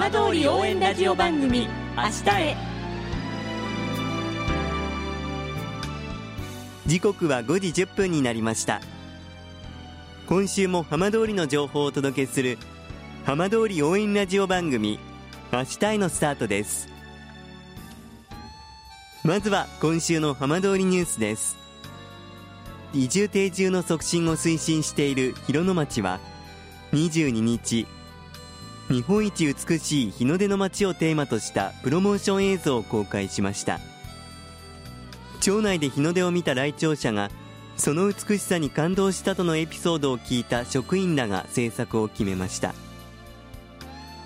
浜通り応援ラジオ番組明日へ。時刻は5時10分になりました。今週も浜通りの情報をお届けする浜通り応援ラジオ番組明日へのスタートです。まずは今週の浜通りニュースです。移住定住の促進を推進している広野町は22日日本一美しい日の出の街をテーマとしたプロモーション映像を公開しました。町内で日の出を見た来庁者がその美しさに感動したとのエピソードを聞いた職員らが制作を決めました。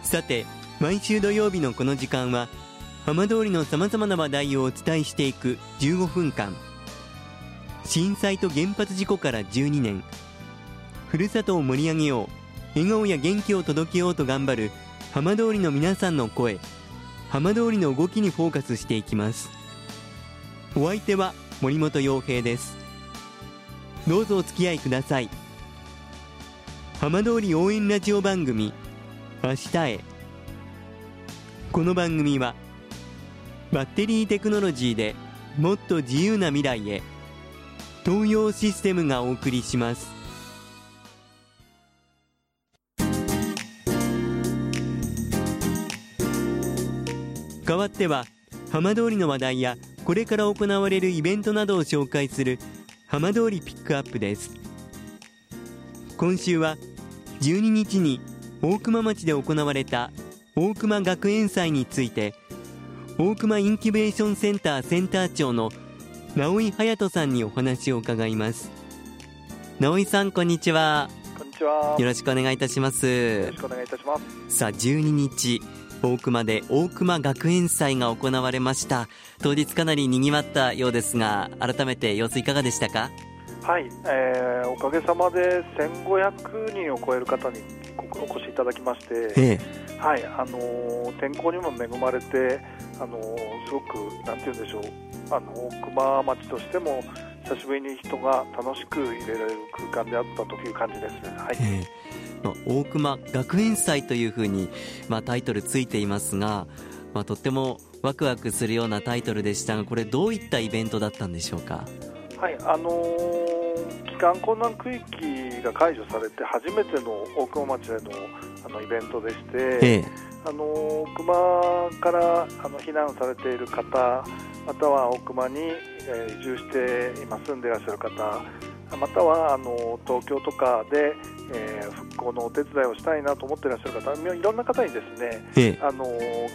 さて毎週土曜日のこの時間は浜通りのさまざまな話題をお伝えしていく15分間。震災と原発事故から12年。ふるさとを盛り上げよう。笑顔や元気を届けようと頑張る浜通りの皆さんの声。浜通りの動きにフォーカスしていきます。お相手は森本洋平です。どうぞお付き合いください。浜通り応援ラジオ番組明日へ。この番組はバッテリーテクノロジーでもっと自由な未来へ。東洋システムがお送りします。代わっては浜通りの話題やこれから行われるイベントなどを紹介する浜通りピックアップです。今週は12日に大熊町で行われた大熊学園祭について大熊インキュベーションセンターセンター長の直井隼人さんにお話を伺います。直井さんこんにちは。こんにちは。よろしくお願いいたします。よろしくお願いいたします。さあ12日大熊で大熊学園祭が行われました。当日かなり賑わったようですが改めて様子いかがでしたか？はい、えー、おかげさまで1500人を超える方にお越しいただきまして、ええ、はいあのー、天候にも恵まれて、あのー、すごくなんて言うんでしょうあの大熊町としても久しぶりに人が楽しく入れられる空間であったという感じです。はい、え大熊学園祭というふうに、まあ、タイトルついていますが、まあ、とってもワクワクするようなタイトルでしたがこれどういったイベントだったんでしょうか？はいあのー、帰還困難区域が解除されて初めての大熊町でのあのイベントでして、ええ、あのー、熊からあの避難されている方または大熊に、えー、移住して今住んでいらっしゃる方またはあの東京とかで、えー、復興のお手伝いをしたいなと思っていらっしゃる方いろんな方にですね、ええ、あの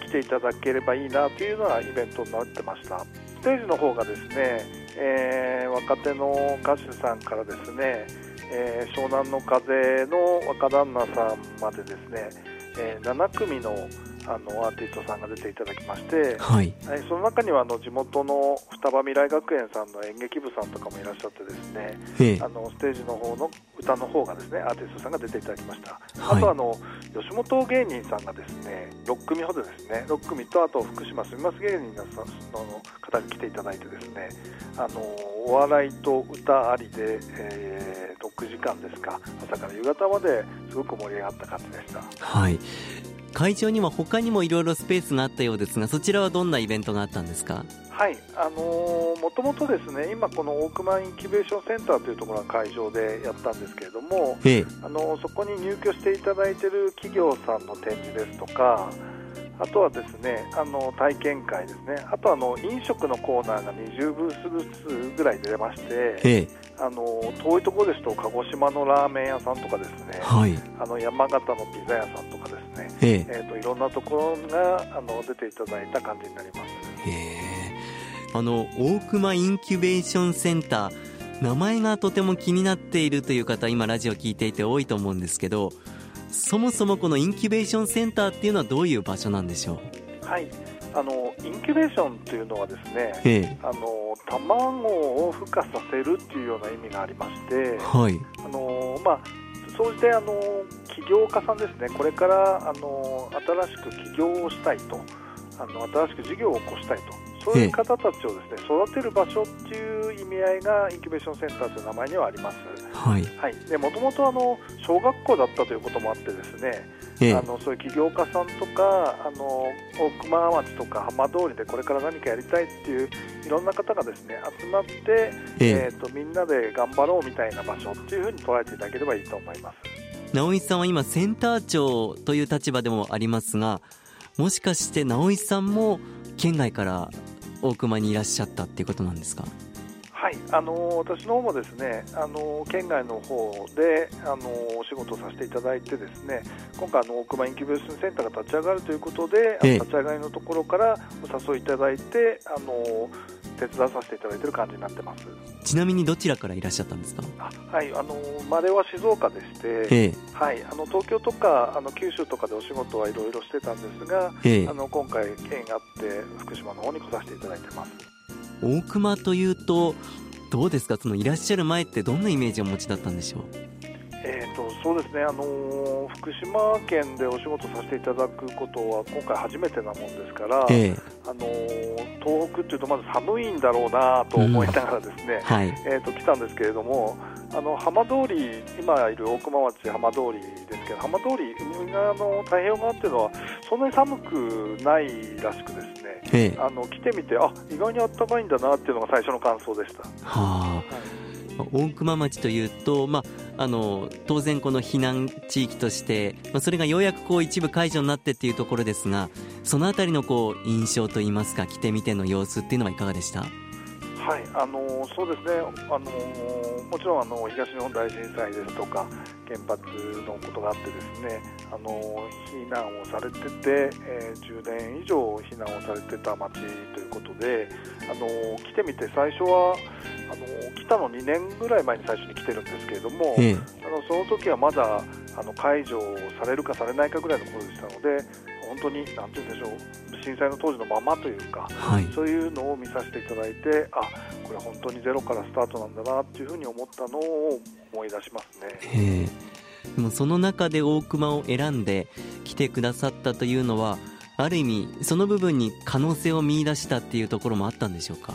来ていただければいいなというようなイベントになってました。ステージの方がですね、えー、若手の歌手さんからですね、えー、湘南の風の若旦那さんまでですね、えー、7組のあのアーティストさんが出ていただきまして、はい、その中にはあの地元の双葉未来学園さんの演劇部さんとかもいらっしゃってですね、あのステージの方の歌の方がですねアーティストさんが出ていただきました、はい、あとあの吉本芸人さんがですね6組ほどですね6組とあと福島住みます芸人の方に来ていただいてですねあのお笑いと歌ありで、えー、6時間ですか朝から夕方まですごく盛り上がった感じでした。はい会場には他にもいろいろスペースがあったようですがそちらはどんなイベントがあったんですか？はいあのー、もともとですね今この大熊インキュベーションセンターというところが会場でやったんですけれども、ええ、あのー、そこに入居していただいている企業さんの展示ですとかあとはですねあの体験会ですね。あとあの飲食のコーナーが20ブースずつぐらい出まして、ええ、あの遠いところですと鹿児島のラーメン屋さんとかですね、はい、あの山形のピザ屋さんとね、ええ。ーと、いろんなところがあの出ていただいた感じになります。あの大熊インキュベーションセンター。名前がとても気になっているという方今ラジオ聞いていて多いと思うんですけどそもそもこのインキュベーションセンターっていうのはどういう場所なんでしょう？はい。あのインキュベーションというのはですね、ええ、あの卵を孵化させるっていうような意味がありまして、はい、あのまあそうしてあの起業家さんですね。これからあの新しく起業をしたいと。あの新しく事業を起こしたいと。そういう方たちをですね育てる場所っていう意味合いがインキュベーションセンターという名前にはあります。はい。はい。で、もともとあの小学校だったということもあってですね、ええ、あのそういう起業家さんとかあの大熊町とか浜通りでこれから何かやりたいっていういろんな方がですね集まって、え。えーと、みんなで頑張ろうみたいな場所っていうふうに捉えていただければいいと思います直井さんは今センター長という立場でもありますがもしかして直井さんも県外から大熊にいらっしゃったっていうことなんですか？はい、あの私の方もですね、あの県外の方であのお仕事をさせていただいてですね、今回あの大熊インキュベーションセンターが立ち上がるということで、ええ、立ち上がりのところからお誘いいただいて、あの手伝わさせていただいている感じになってます。ちなみにどちらからいらっしゃったんですか？はい、あのまれは静岡でして、え、はい、あの東京とかあの九州とかでお仕事はいろいろしてたんですが、あの今回県があって福島の方に来させていただいてます。大熊というとどうですか？そのいらっしゃる前ってどんなイメージをお持ちだったんでしょう？えーと、そうですね、あのー、福島県でお仕事させていただくことは今回初めてなもんですから、えー、あのー、東北っていうとまず寒いんだろうなと思いながらですね、うん。はい、えーと、来たんですけれどもあの浜通り今いる大熊町浜通りですけど浜通り海側の太平洋側っていうのはそんなに寒くないらしくですね。ええ、あの来てみてあ意外にあったかいんだなっていうのが最初の感想でした。はあ、はい大熊町というと、まあ、あの当然、この避難地域として、まあ、それがようやくこう一部解除になってっていうところですがそのあたりのこう印象といいますか来てみての様子っていうのはいかがでした？はいあのそうですね。あのもちろんあの東日本大震災ですとか原発のことがあってですねあの避難をされてて、えー、10年以上避難をされてた町ということであの来てみて最初はあの来たの2年ぐらい前に最初に来てるんですけれども、ええ、あのその時はまだあの解除されるかされないかぐらいのことでしたので本当に何て言うんでしょう震災の当時のままというか、はい、そういうのを見させていただいてあこれ本当にゼロからスタートなんだなっていうふうに思ったのを思い出しますね。でもその中で大熊を選んで来てくださったというのはある意味その部分に可能性を見出したっていうところもあったんでしょうか？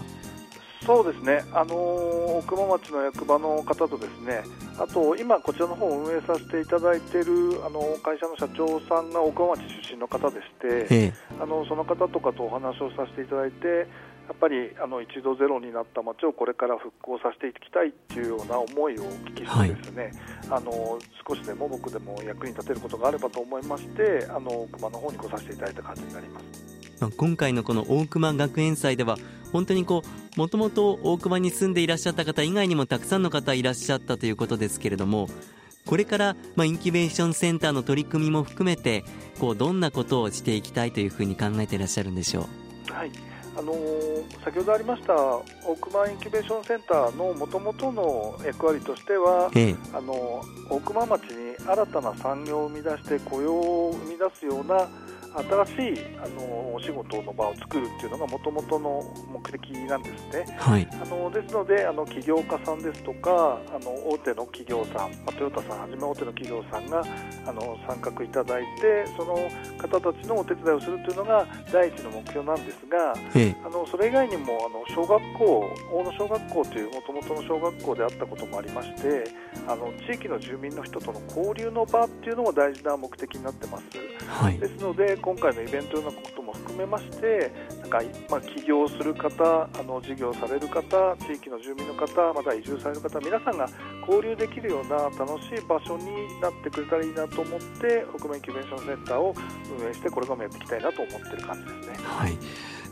そうですね、あの大熊町の役場の方とですねあと今、こちらの方を運営させていただいているあの会社の社長さんが大熊町出身の方でして、あのその方とかとお話をさせていただいてやっぱりあの一度ゼロになった町をこれから復興させていきたいっていうような思いをお聞きしてですね、はい、あの少しでも僕でも役に立てることがあればと思いましてあの熊の方に来させていただいた感じになります。今回のこの大熊学園祭では本当にこうもともと大熊に住んでいらっしゃった方以外にもたくさんの方いらっしゃったということですけれどもこれから、まあ、インキュベーションセンターの取り組みも含めてこうどんなことをしていきたいというふうに考えていらっしゃるんでしょう？はいあのー、先ほどありました大熊インキュベーションセンターのもともとの役割としては、ええ、あの大熊町に新たな産業を生み出して雇用を生み出すような新しいあのお仕事の場を作るっていうのがもともとの目的なんですね、はい、あのですのであの起業家さんですとかあの大手の企業さん、まあ、トヨタさんはじめ大手の企業さんがあの参画いただいてその方たちのお手伝いをするというのが第一の目標なんですが、あのそれ以外にもあの小学校大野小学校というもともとの小学校であったこともありましてあの地域の住民の人との交流の場っていうのも大事な目的になってます。はい、ですので今回のイベントのことも含めましてなんか、まあ、起業する方あの事業される方地域の住民の方また移住される方皆さんが交流できるような楽しい場所になってくれたらいいなと思って北面キュベーションセンターを運営してこれからもやっていきたいなと思ってる感じですね。はい。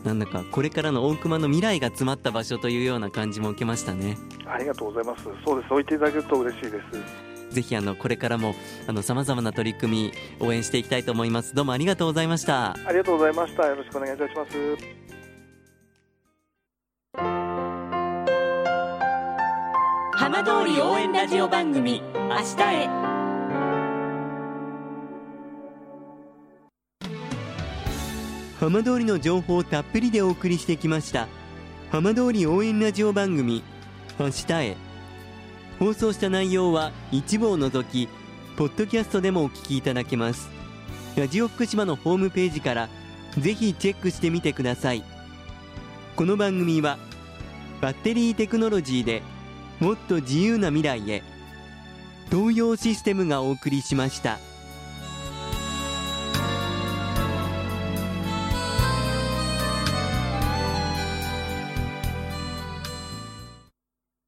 なんだかこれからの大熊の未来が詰まった場所というような感じも受けましたね。ありがとうございます。そうです。そう言っていただけると嬉しいですぜひあのこれからもあのさまざまな取り組み応援していきたいと思います。どうもありがとうございました。ありがとうございました。よろしくお願いいたします。浜通り応援ラジオ番組明日へ。浜通りの情報をたっぷりでお送りしてきました。浜通り応援ラジオ番組明日へ放送した内容は一部を除きポッドキャストでもお聞きいただけますラジオ福島のホームページからぜひチェックしてみてくださいこの番組はバッテリーテクノロジーでもっと自由な未来へ東洋システムがお送りしました。